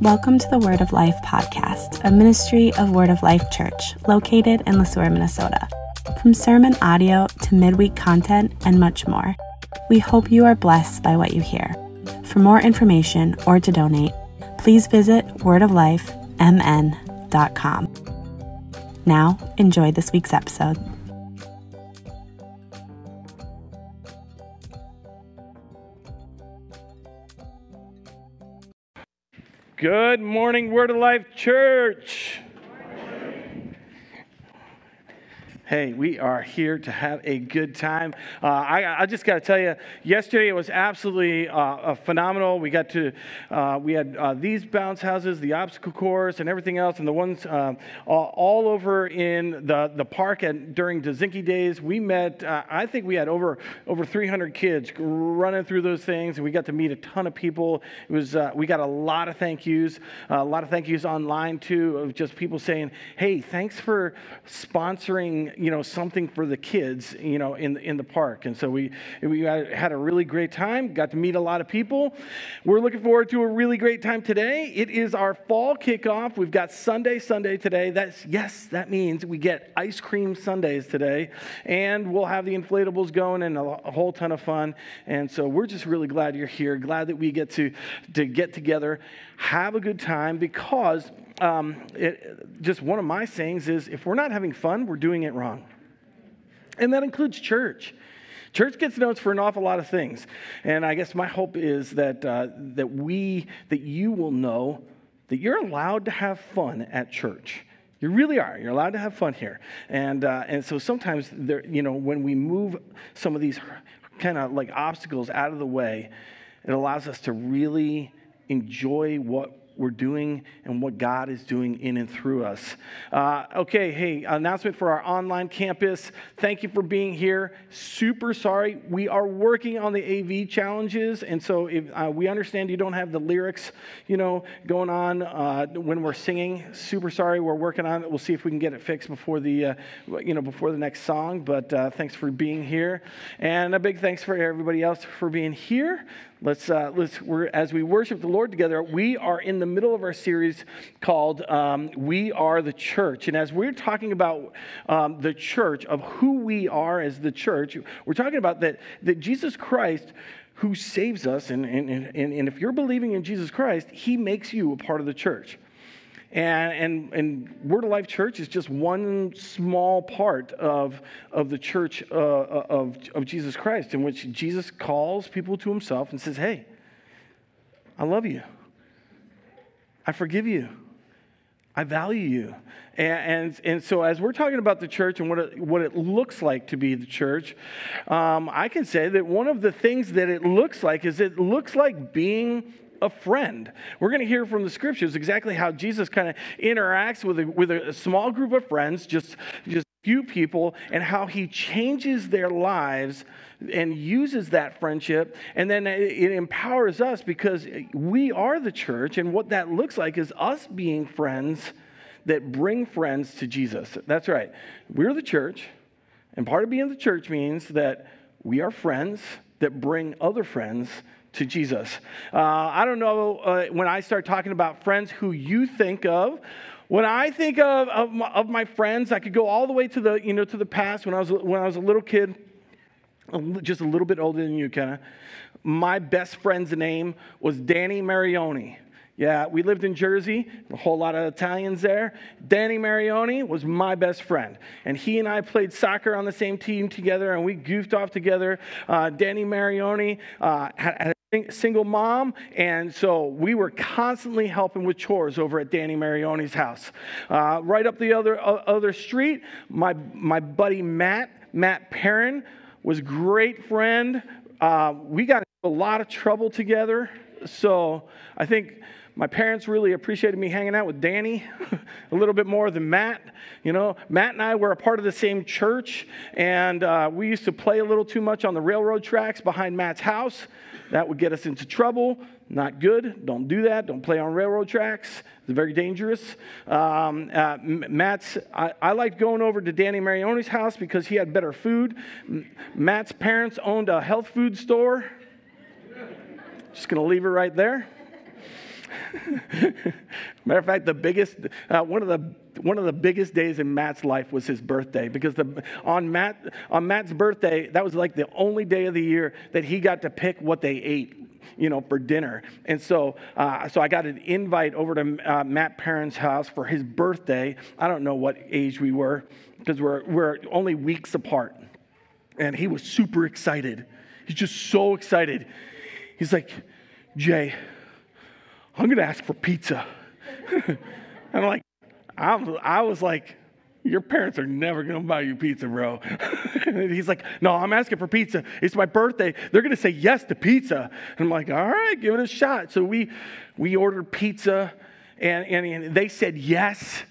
Welcome to the Word of Life podcast, a ministry of Word of Life Church located in Le Sueur, Minnesota. From sermon audio to midweek content and much more, we hope you are blessed by what you hear. For more information or to donate, please visit wordoflifemn.com. Now, enjoy this week's episode. Good morning, Word of Life Church. Hey, we are here to have a good time. Uh, I, I, just got to tell you, yesterday it was absolutely uh, phenomenal. We got to, uh, we had uh, these bounce houses, the obstacle course, and everything else, and the ones uh, all, all, over in the, the park at, during Dozinky days. We met, uh, I think we had over over 300 kids running through those things, and we got to meet a ton of people. It was, we got a lot of thank yous, a lot of thank yous online too, of just people saying, "Hey, thanks for sponsoring." You know, something for the kids, you know, in, in the park. And so we, we had a really great time, got to meet a lot of people. We're looking forward to a really great time today. It is our fall kickoff. We've got Sunday, Sunday today. That's, yes, that means we get ice cream sundaes today. And we'll have the inflatables going and a, a whole ton of fun. And so we're just really glad you're here, glad that we get to, to get together, have a good time because um, it, just one of my sayings is if we're not having fun, we're doing it wrong. And that includes church. Church gets notes for an awful lot of things. And I guess my hope is that, uh, that we, that you will know that you're allowed to have fun at church. You really are. You're allowed to have fun here. And, uh, and so sometimes, there, you know, when we move some of these kind of like obstacles out of the way, it allows us to really enjoy what we're doing and what God is doing in and through us. Uh, okay, hey, announcement for our online campus. Thank you for being here. Super sorry. We are working on the AV challenges, and so if, uh, we understand you don't have the lyrics, you know, going on uh, when we're singing. Super sorry. We're working on it. We'll see if we can get it fixed before the, uh, you know, before the next song. But uh, thanks for being here, and a big thanks for everybody else for being here. Let's, uh, let's we're, as we worship the Lord together, we are in the middle of our series called um, We Are the Church. And as we're talking about um, the church, of who we are as the church, we're talking about that, that Jesus Christ, who saves us, and, and, and, and if you're believing in Jesus Christ, he makes you a part of the church. And, and, and Word of Life Church is just one small part of, of the church uh, uh, of, of Jesus Christ, in which Jesus calls people to himself and says, Hey, I love you. I forgive you. I value you. And, and, and, so, as we're talking about the church and what it, what it looks like to be the church, um, I can say that one of the things that it looks like is it looks like being a friend. We're going to hear from the scriptures exactly how Jesus kind of interacts with a, with a small group of friends, just, just few people, and how he changes their lives and uses that friendship. And then it empowers us because we are the church. And what that looks like is us being friends that bring friends to Jesus. That's right. We're the church. And part of being the church means that we are friends that bring other friends to Jesus. Uh, I don't know uh, when I start talking about friends who you think of. When I think of, of my, of, my, friends, I could go all the way to the, you know, to the past when I was, when I was a little kid, just a little bit older than you, of. My best friend's name was Danny Marioni. Yeah, we lived in Jersey, a whole lot of Italians there. Danny Marioni was my best friend. And he and I played soccer on the same team together, and we goofed off together. Uh, Danny Marioni uh, had, single mom, and so we were constantly helping with chores over at Danny Marioni's house. Uh, right up the other uh, other street, my my buddy Matt Matt Perrin was great friend. Uh, we got a lot of trouble together, so I think my parents really appreciated me hanging out with Danny a little bit more than Matt. You know, Matt and I were a part of the same church, and uh, we used to play a little too much on the railroad tracks behind Matt's house. That would get us into trouble. Not good. Don't do that. Don't play on railroad tracks. It's very dangerous. Um, uh, Matt's, I, I liked going over to Danny Marioni's house because he had better food. Matt's parents owned a health food store. Just going to leave it right there. Matter of fact, the biggest, uh, one of the one of the biggest days in Matt's life was his birthday because the, on Matt on Matt's birthday, that was like the only day of the year that he got to pick what they ate you know, for dinner. And so, uh, so I got an invite over to uh, Matt Parent's house for his birthday. I don't know what age we were because we're, we're only weeks apart. And he was super excited. He's just so excited. He's like, Jay, I'm going to ask for pizza. I'm like, I, I was like, your parents are never going to buy you pizza, bro. he's like, No, I'm asking for pizza. It's my birthday. They're going to say yes to pizza. And I'm like, All right, give it a shot. So we, we ordered pizza, and, and, and they said yes.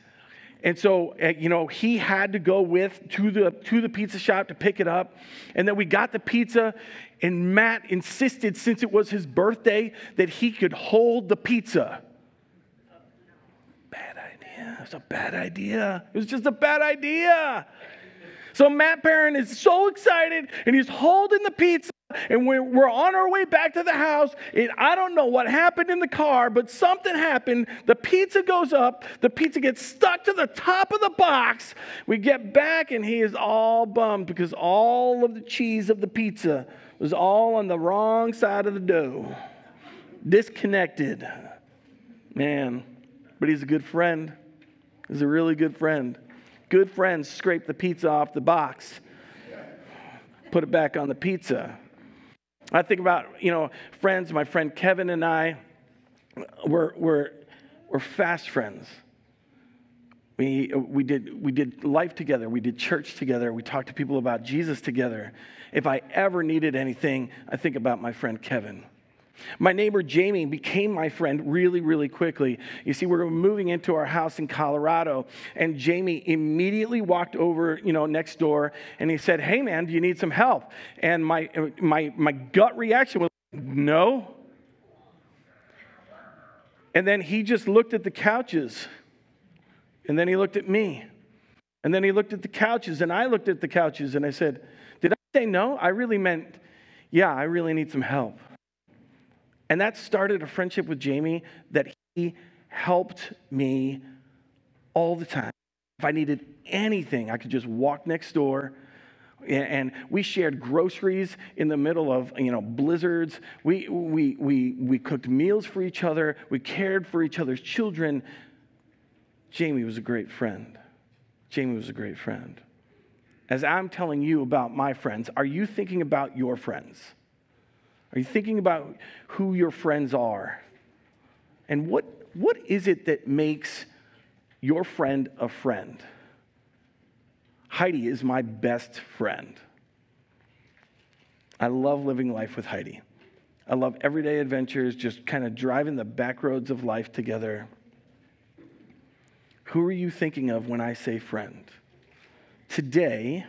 And so, uh, you know, he had to go with to the, to the pizza shop to pick it up. And then we got the pizza, and Matt insisted, since it was his birthday, that he could hold the pizza. Bad idea. It's a bad idea. It was just a bad idea. So Matt Parent is so excited and he's holding the pizza and we're, on our way back to the house. And I don't know what happened in the car, but something happened. The pizza goes up, the pizza gets stuck to the top of the box. We get back and he is all bummed because all of the cheese of the pizza was all on the wrong side of the dough. Disconnected. Man, but he's a good friend. He's a really good friend. Good friends scrape the pizza off the box, put it back on the pizza. I think about, you know, friends, my friend Kevin and I, we're, we're, we're fast friends. We, we, did, we did life together. We did church together. We talked to people about Jesus together. If I ever needed anything, I think about my friend Kevin. My neighbor Jamie became my friend really, really quickly. You see, we were moving into our house in Colorado, and Jamie immediately walked over, you know, next door, and he said, "Hey, man, do you need some help?" And my my my gut reaction was, "No." And then he just looked at the couches, and then he looked at me, and then he looked at the couches, and I looked at the couches, and I said, "Did I say no? I really meant, yeah, I really need some help." And that started a friendship with Jamie that he helped me all the time. If I needed anything, I could just walk next door. And we shared groceries in the middle of you know blizzards. We, we, we, we cooked meals for each other. We cared for each other's children. Jamie was a great friend. Jamie was a great friend. As I'm telling you about my friends, are you thinking about your friends? Are you thinking about who your friends are? And what, what is it that makes your friend a friend? Heidi is my best friend. I love living life with Heidi. I love everyday adventures, just kind of driving the back roads of life together. Who are you thinking of when I say friend? Today,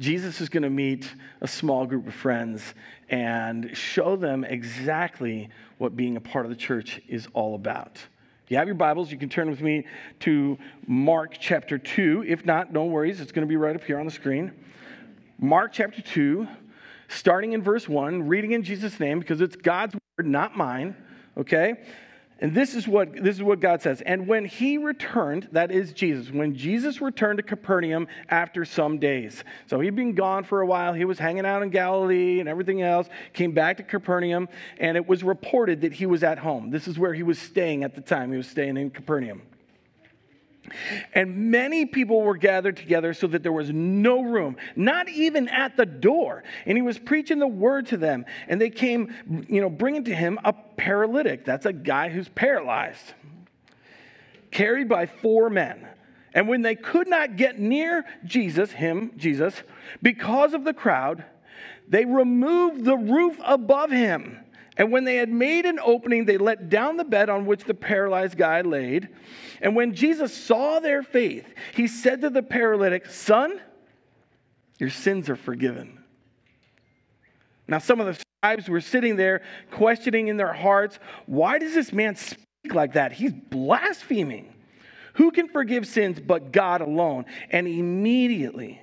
Jesus is going to meet a small group of friends and show them exactly what being a part of the church is all about. If you have your Bibles, you can turn with me to Mark chapter 2. If not, no worries, it's going to be right up here on the screen. Mark chapter 2, starting in verse 1, reading in Jesus' name because it's God's word, not mine, okay? And this is what this is what God says. And when he returned, that is Jesus, when Jesus returned to Capernaum after some days. So he'd been gone for a while. He was hanging out in Galilee and everything else, came back to Capernaum, and it was reported that he was at home. This is where he was staying at the time. He was staying in Capernaum. And many people were gathered together so that there was no room, not even at the door. And he was preaching the word to them. And they came, you know, bringing to him a paralytic. That's a guy who's paralyzed, carried by four men. And when they could not get near Jesus, him, Jesus, because of the crowd, they removed the roof above him. And when they had made an opening, they let down the bed on which the paralyzed guy laid. And when Jesus saw their faith, he said to the paralytic, Son, your sins are forgiven. Now, some of the scribes were sitting there questioning in their hearts, why does this man speak like that? He's blaspheming. Who can forgive sins but God alone? And immediately,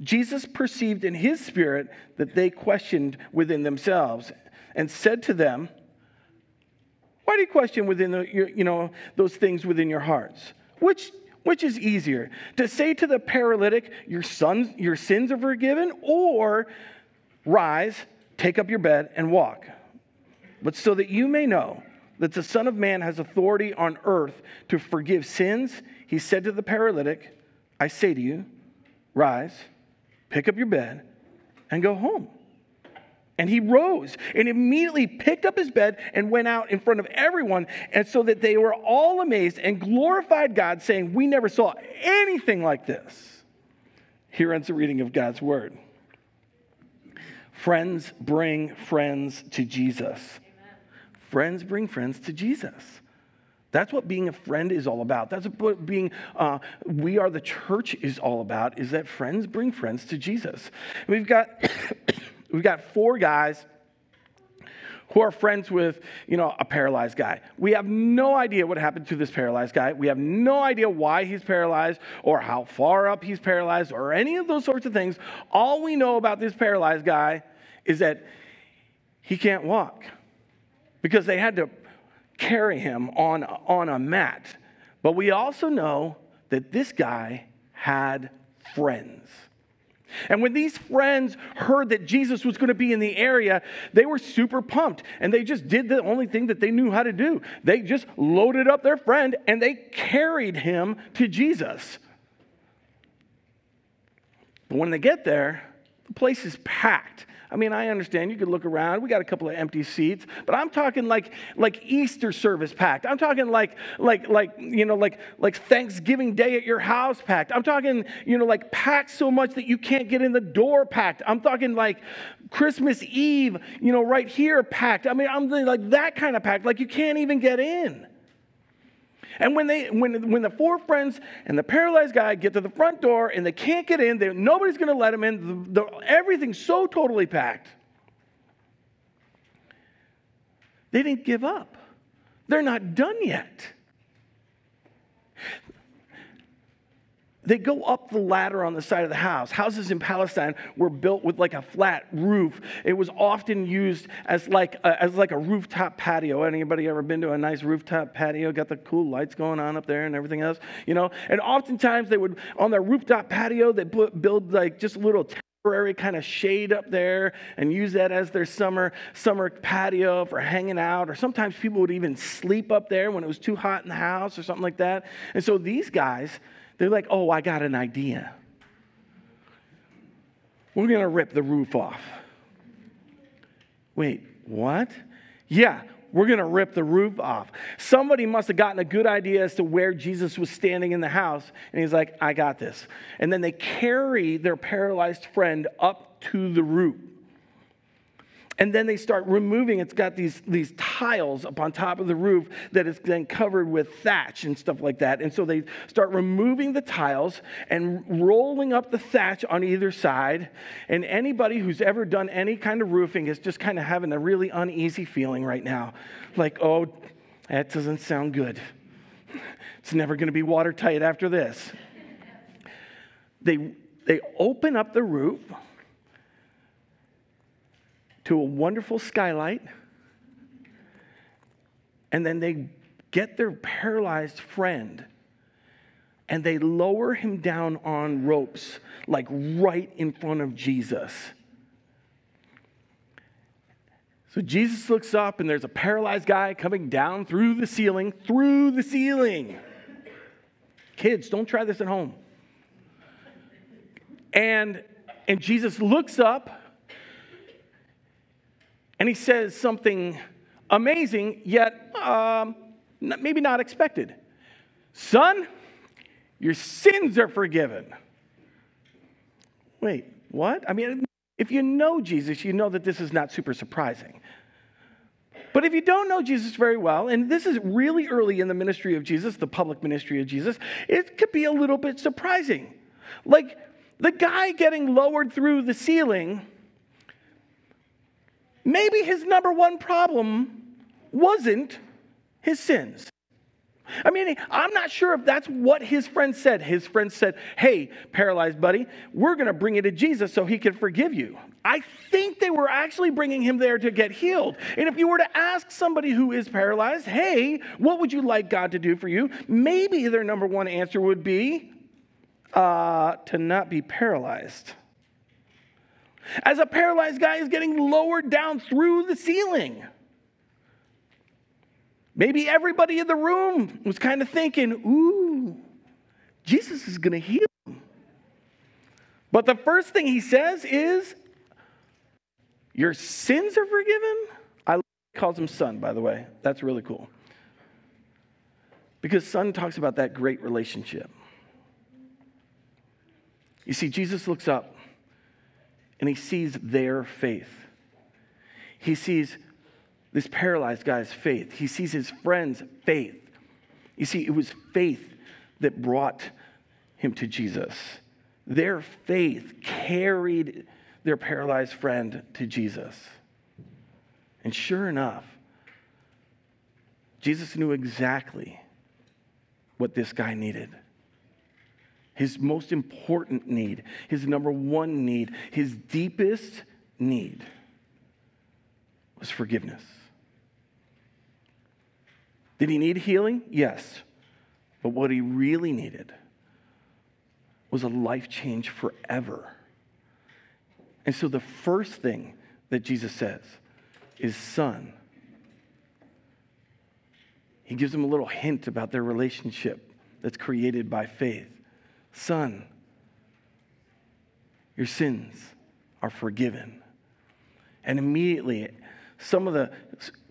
Jesus perceived in his spirit that they questioned within themselves and said to them, Why do you question within the, your, you know, those things within your hearts? Which, which is easier, to say to the paralytic, your, sons, your sins are forgiven, or rise, take up your bed, and walk? But so that you may know that the Son of Man has authority on earth to forgive sins, he said to the paralytic, I say to you, rise pick up your bed, and go home. And he rose and immediately picked up his bed and went out in front of everyone. And so that they were all amazed and glorified God, saying, We never saw anything like this. Here ends the reading of God's word. Friends bring friends to Jesus. Amen. Friends bring friends to Jesus. That's what being a friend is all about. That's what being uh, we are the church is all about. Is that friends bring friends to Jesus? We've got we've got four guys who are friends with, you know, a paralyzed guy. We have no idea what happened to this paralyzed guy. We have no idea why he's paralyzed or how far up he's paralyzed or any of those sorts of things. All we know about this paralyzed guy is that he can't walk because they had to carry him on, on a mat. But we also know that this guy had friends. And when these friends heard that Jesus was going to be in the area, they were super pumped. And they just did the only thing that they knew how to do. They just loaded up their friend and they carried him to Jesus. But when they get there, the place is packed. I mean, I understand you could look around. We got a couple of empty seats, but I'm talking like like Easter service packed. I'm talking like like like you know like like Thanksgiving Day at your house packed. I'm talking you know like packed so much that you can't get in the door packed. I'm talking like Christmas Eve, you know, right here packed. I mean, I'm like that kind of packed. Like you can't even get in. And when, they, when, when the four friends and the paralyzed guy get to the front door and they can't get in, nobody's going to let them in. The, the, everything's so totally packed. They didn't give up. They're not done yet. They go up the ladder on the side of the house. Houses in Palestine were built with like a flat roof. It was often used as like a, as like a rooftop patio. Anybody ever been to a nice rooftop patio? Got the cool lights going on up there and everything else, you know? And oftentimes they would on their rooftop patio they put, build like just a little temporary kind of shade up there and use that as their summer summer patio for hanging out or sometimes people would even sleep up there when it was too hot in the house or something like that. And so these guys they're like, oh, I got an idea. We're going to rip the roof off. Wait, what? Yeah, we're going to rip the roof off. Somebody must have gotten a good idea as to where Jesus was standing in the house, and he's like, I got this. And then they carry their paralyzed friend up to the roof. And then they start removing, it's got these, these tiles up on top of the roof that is then covered with thatch and stuff like that. And so they start removing the tiles and rolling up the thatch on either side. And anybody who's ever done any kind of roofing is just kind of having a really uneasy feeling right now. Like, oh, that doesn't sound good. It's never going to be watertight after this. They, they open up the roof to a wonderful skylight, and then they get their paralyzed friend and they lower him down on ropes, like right in front of Jesus. So Jesus looks up, and there's a paralyzed guy coming down through the ceiling, through the ceiling. Kids, don't try this at home. And, and Jesus looks up and he says something amazing, yet um, maybe not expected. Son, your sins are forgiven. Wait, what? I mean, if you know Jesus, you know that this is not super surprising. But if you don't know Jesus very well, and this is really early in the ministry of Jesus, the public ministry of Jesus, it could be a little bit surprising. Like the guy getting lowered through the ceiling maybe his number one problem wasn't his sins. I mean, I'm not sure if that's what his friend said. His friend said, Hey, paralyzed buddy, we're going to bring you to Jesus so he can forgive you. I think they were actually bringing him there to get healed. And if you were to ask somebody who is paralyzed, Hey, what would you like God to do for you? Maybe their number one answer would be uh, to not be paralyzed. As a paralyzed guy is getting lowered down through the ceiling. Maybe everybody in the room was kind of thinking, ooh, Jesus is going to heal him. But the first thing he says is, Your sins are forgiven? I calls him son, by the way. That's really cool. Because son talks about that great relationship. You see, Jesus looks up and he sees their faith. He sees this paralyzed guy's faith. He sees his friend's faith. You see, it was faith that brought him to Jesus. Their faith carried their paralyzed friend to Jesus. And sure enough, Jesus knew exactly what this guy needed. His most important need, his number one need, his deepest need was forgiveness. Did he need healing? Yes. But what he really needed was a life change forever. And so the first thing that Jesus says is, Son. He gives him a little hint about their relationship that's created by faith. Son, your sins are forgiven. And immediately, some of the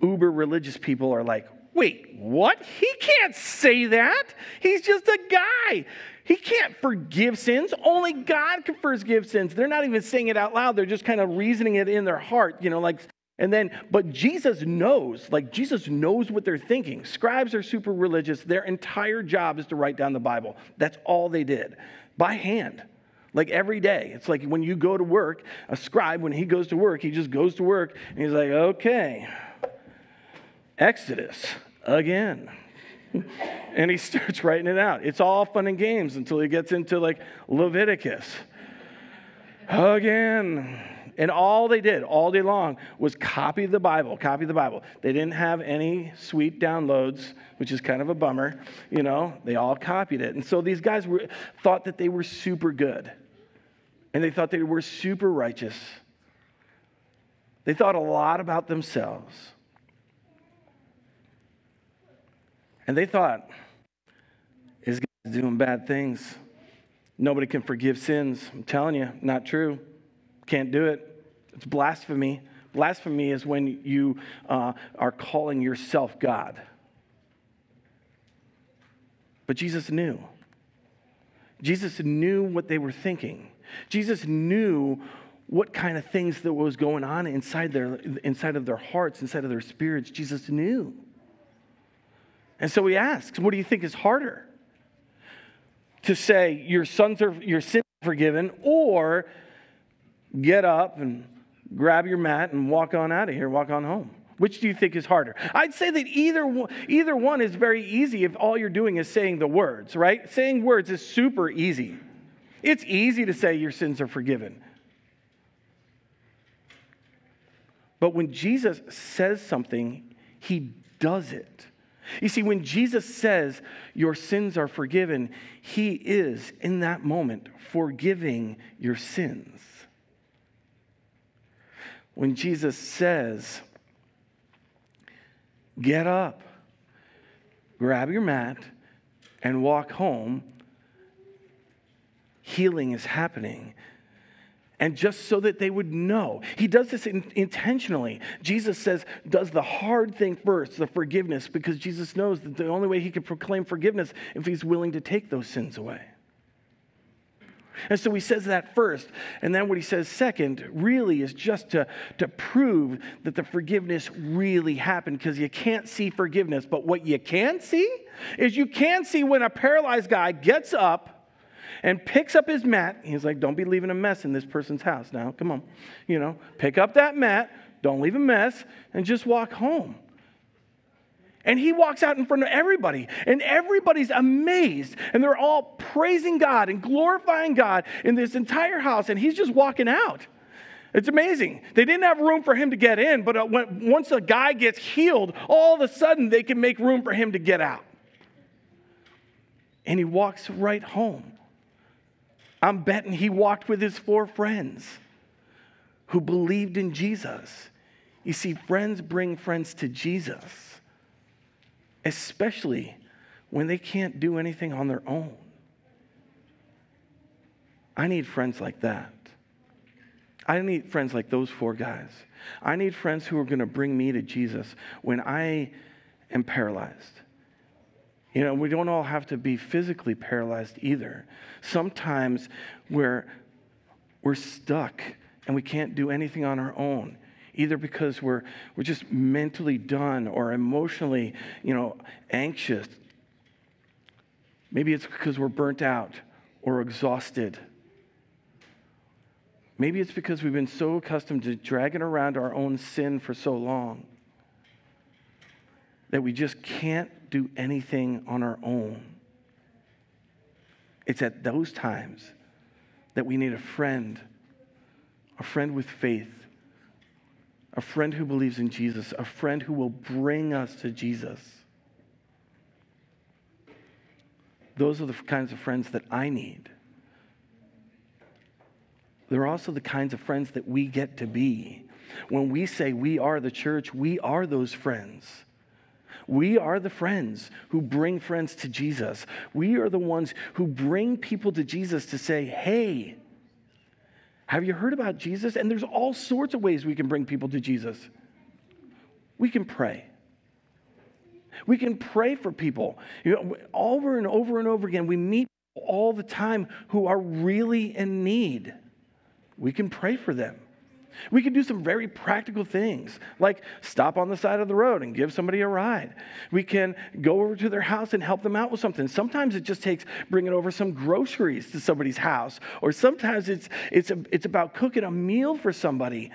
uber religious people are like, Wait, what? He can't say that. He's just a guy. He can't forgive sins. Only God can forgive sins. They're not even saying it out loud. They're just kind of reasoning it in their heart, you know, like, and then, but Jesus knows, like, Jesus knows what they're thinking. Scribes are super religious. Their entire job is to write down the Bible. That's all they did by hand. Like every day. It's like when you go to work, a scribe, when he goes to work, he just goes to work and he's like, okay, Exodus again. and he starts writing it out. It's all fun and games until he gets into like Leviticus. Again. And all they did all day long was copy the Bible, copy the Bible. They didn't have any sweet downloads, which is kind of a bummer. You know, they all copied it. And so these guys were, thought that they were super good. And they thought they were super righteous. They thought a lot about themselves. And they thought, is God doing bad things? Nobody can forgive sins. I'm telling you, not true. Can't do it. It's blasphemy. Blasphemy is when you uh, are calling yourself God. But Jesus knew. Jesus knew what they were thinking. Jesus knew what kind of things that was going on inside, their, inside of their hearts, inside of their spirits. Jesus knew. And so he asks, What do you think is harder? To say, Your sons are, your sins are forgiven, or get up and grab your mat and walk on out of here, walk on home? Which do you think is harder? I'd say that either one, either one is very easy if all you're doing is saying the words, right? Saying words is super easy. It's easy to say your sins are forgiven. But when Jesus says something, he does it. You see, when Jesus says your sins are forgiven, he is in that moment forgiving your sins. When Jesus says, get up, grab your mat, and walk home, healing is happening and just so that they would know. He does this in, intentionally. Jesus says, does the hard thing first, the forgiveness, because Jesus knows that the only way he can proclaim forgiveness if he's willing to take those sins away. And so he says that first. And then what he says second really is just to, to prove that the forgiveness really happened because you can't see forgiveness. But what you can see is you can see when a paralyzed guy gets up and picks up his mat. He's like, Don't be leaving a mess in this person's house now. Come on. You know, pick up that mat, don't leave a mess, and just walk home. And he walks out in front of everybody, and everybody's amazed, and they're all praising God and glorifying God in this entire house, and he's just walking out. It's amazing. They didn't have room for him to get in, but uh, when, once a guy gets healed, all of a sudden they can make room for him to get out. And he walks right home. I'm betting he walked with his four friends who believed in Jesus. You see, friends bring friends to Jesus, especially when they can't do anything on their own. I need friends like that. I need friends like those four guys. I need friends who are going to bring me to Jesus when I am paralyzed. You know, we don't all have to be physically paralyzed either. Sometimes we're, we're stuck and we can't do anything on our own, either because we're, we're just mentally done or emotionally, you know, anxious. Maybe it's because we're burnt out or exhausted. Maybe it's because we've been so accustomed to dragging around our own sin for so long that we just can't do anything on our own. It's at those times that we need a friend, a friend with faith, a friend who believes in Jesus, a friend who will bring us to Jesus. Those are the kinds of friends that I need. They're also the kinds of friends that we get to be. When we say we are the church, we are those friends. We are the friends who bring friends to Jesus. We are the ones who bring people to Jesus to say, hey, have you heard about Jesus? And there's all sorts of ways we can bring people to Jesus. We can pray. We can pray for people. You know, over and over and over again, we meet all the time who are really in need. We can pray for them. We can do some very practical things, like stop on the side of the road and give somebody a ride. We can go over to their house and help them out with something. Sometimes it just takes bringing over some groceries to somebody's house, or sometimes it's, it's, a, it's about cooking a meal for somebody.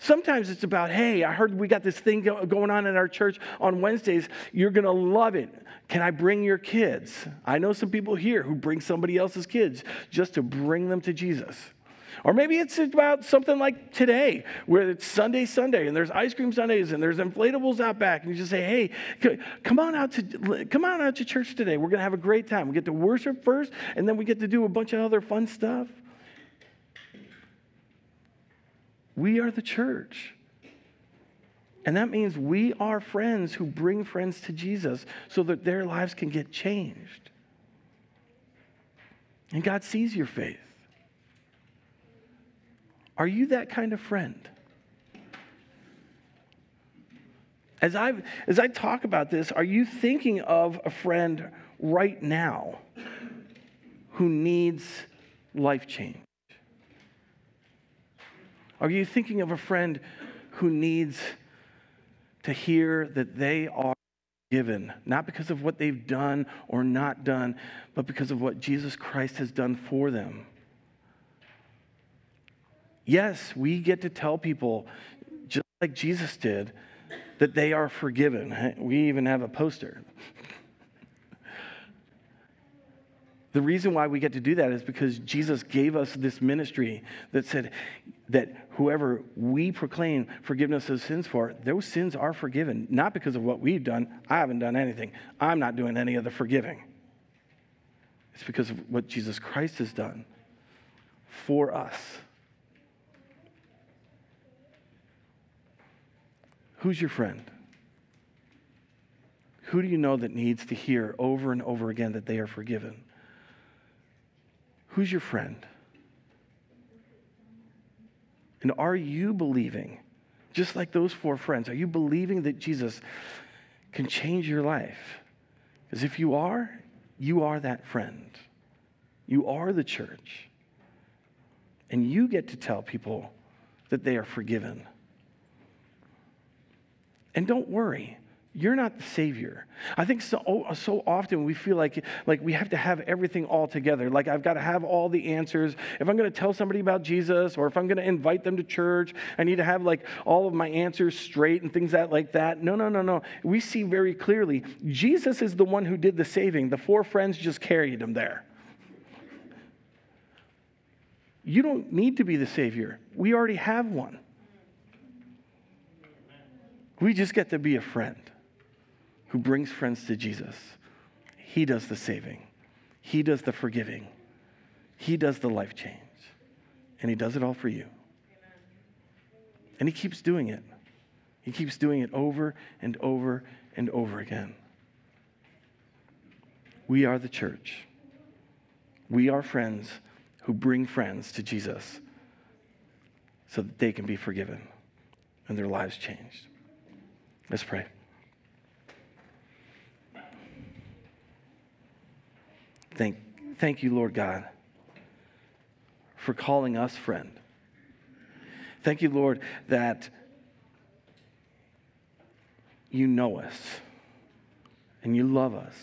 Sometimes it's about, hey, I heard we got this thing going on in our church on Wednesdays. You're going to love it. Can I bring your kids? I know some people here who bring somebody else's kids just to bring them to Jesus. Or maybe it's about something like today, where it's Sunday, Sunday, and there's ice cream sundaes, and there's inflatables out back, and you just say, "Hey, come on out to come on out to church today. We're to have a great time. We get to worship first, and then we get to do a bunch of other fun stuff." We are the church. And that means we are friends who bring friends to Jesus so that their lives can get changed. And God sees your faith. Are you that kind of friend? As, i as I talk about this, are you thinking of a friend right now who needs life change? Are you thinking of a friend who needs to hear that they are given, not because of what they've done or not done, but because of what Jesus Christ has done for them? Yes, we get to tell people, just like Jesus did, that they are forgiven. We even have a poster. The reason why we get to do that is because Jesus gave us this ministry that said that whoever we proclaim forgiveness of sins for, those sins are forgiven. Not because of what we've done. I haven't done anything. I'm not doing any of the forgiving. It's because of what Jesus Christ has done for us. Who's your friend? Who do you know that needs to hear over and over again that they are forgiven? Who's your friend? And are you believing, just like those four friends, are you believing that Jesus can change your life? Because if you are, you are that friend. You are the church. And you get to tell people that they are forgiven. And don't worry, you're not the Savior. I think so, oh, so often we feel like, like we have to have everything all together. Like I've got to have all the answers. If I'm going to tell somebody about Jesus or if I'm going to invite them to church, I need to have like all of my answers straight and things that like that. No, no, no, no. We see very clearly Jesus is the one who did the saving. The four friends just carried him there. You don't need to be the Savior. We already have one. We just get to be a friend who brings friends to Jesus. He does the saving, He does the forgiving, He does the life change. And He does it all for you. And He keeps doing it. He keeps doing it over and over and over again. We are the church. We are friends who bring friends to Jesus so that they can be forgiven and their lives changed. Let's pray. Thank, thank you, Lord God, for calling us friend. Thank you, Lord, that you know us and you love us.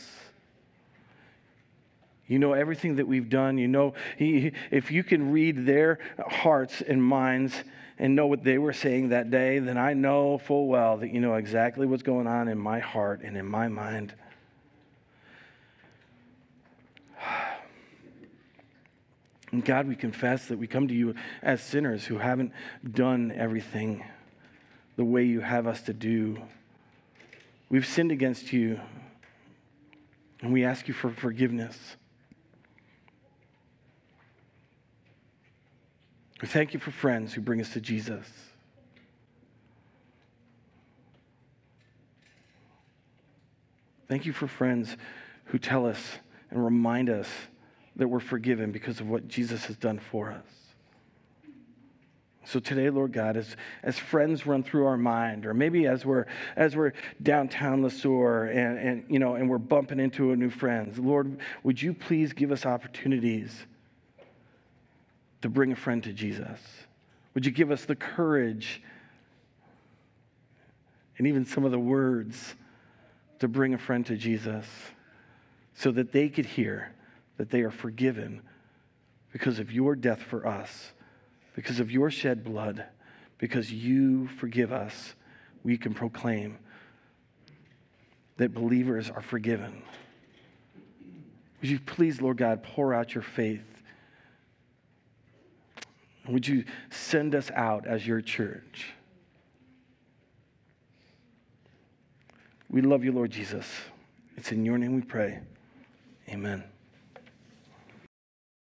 You know everything that we've done. You know, if you can read their hearts and minds and know what they were saying that day, then I know full well that you know exactly what's going on in my heart and in my mind. And God, we confess that we come to you as sinners who haven't done everything the way you have us to do. We've sinned against you, and we ask you for forgiveness. We thank you for friends who bring us to Jesus. Thank you for friends who tell us and remind us that we're forgiven because of what Jesus has done for us. So today, Lord God, as, as friends run through our mind, or maybe as we're as we're downtown Le Sueur and, and you know and we're bumping into a new friends, Lord, would you please give us opportunities to bring a friend to Jesus? Would you give us the courage and even some of the words to bring a friend to Jesus so that they could hear that they are forgiven because of your death for us, because of your shed blood, because you forgive us, we can proclaim that believers are forgiven. Would you please, Lord God, pour out your faith? Would you send us out as your church? We love you, Lord Jesus. It's in your name we pray. Amen.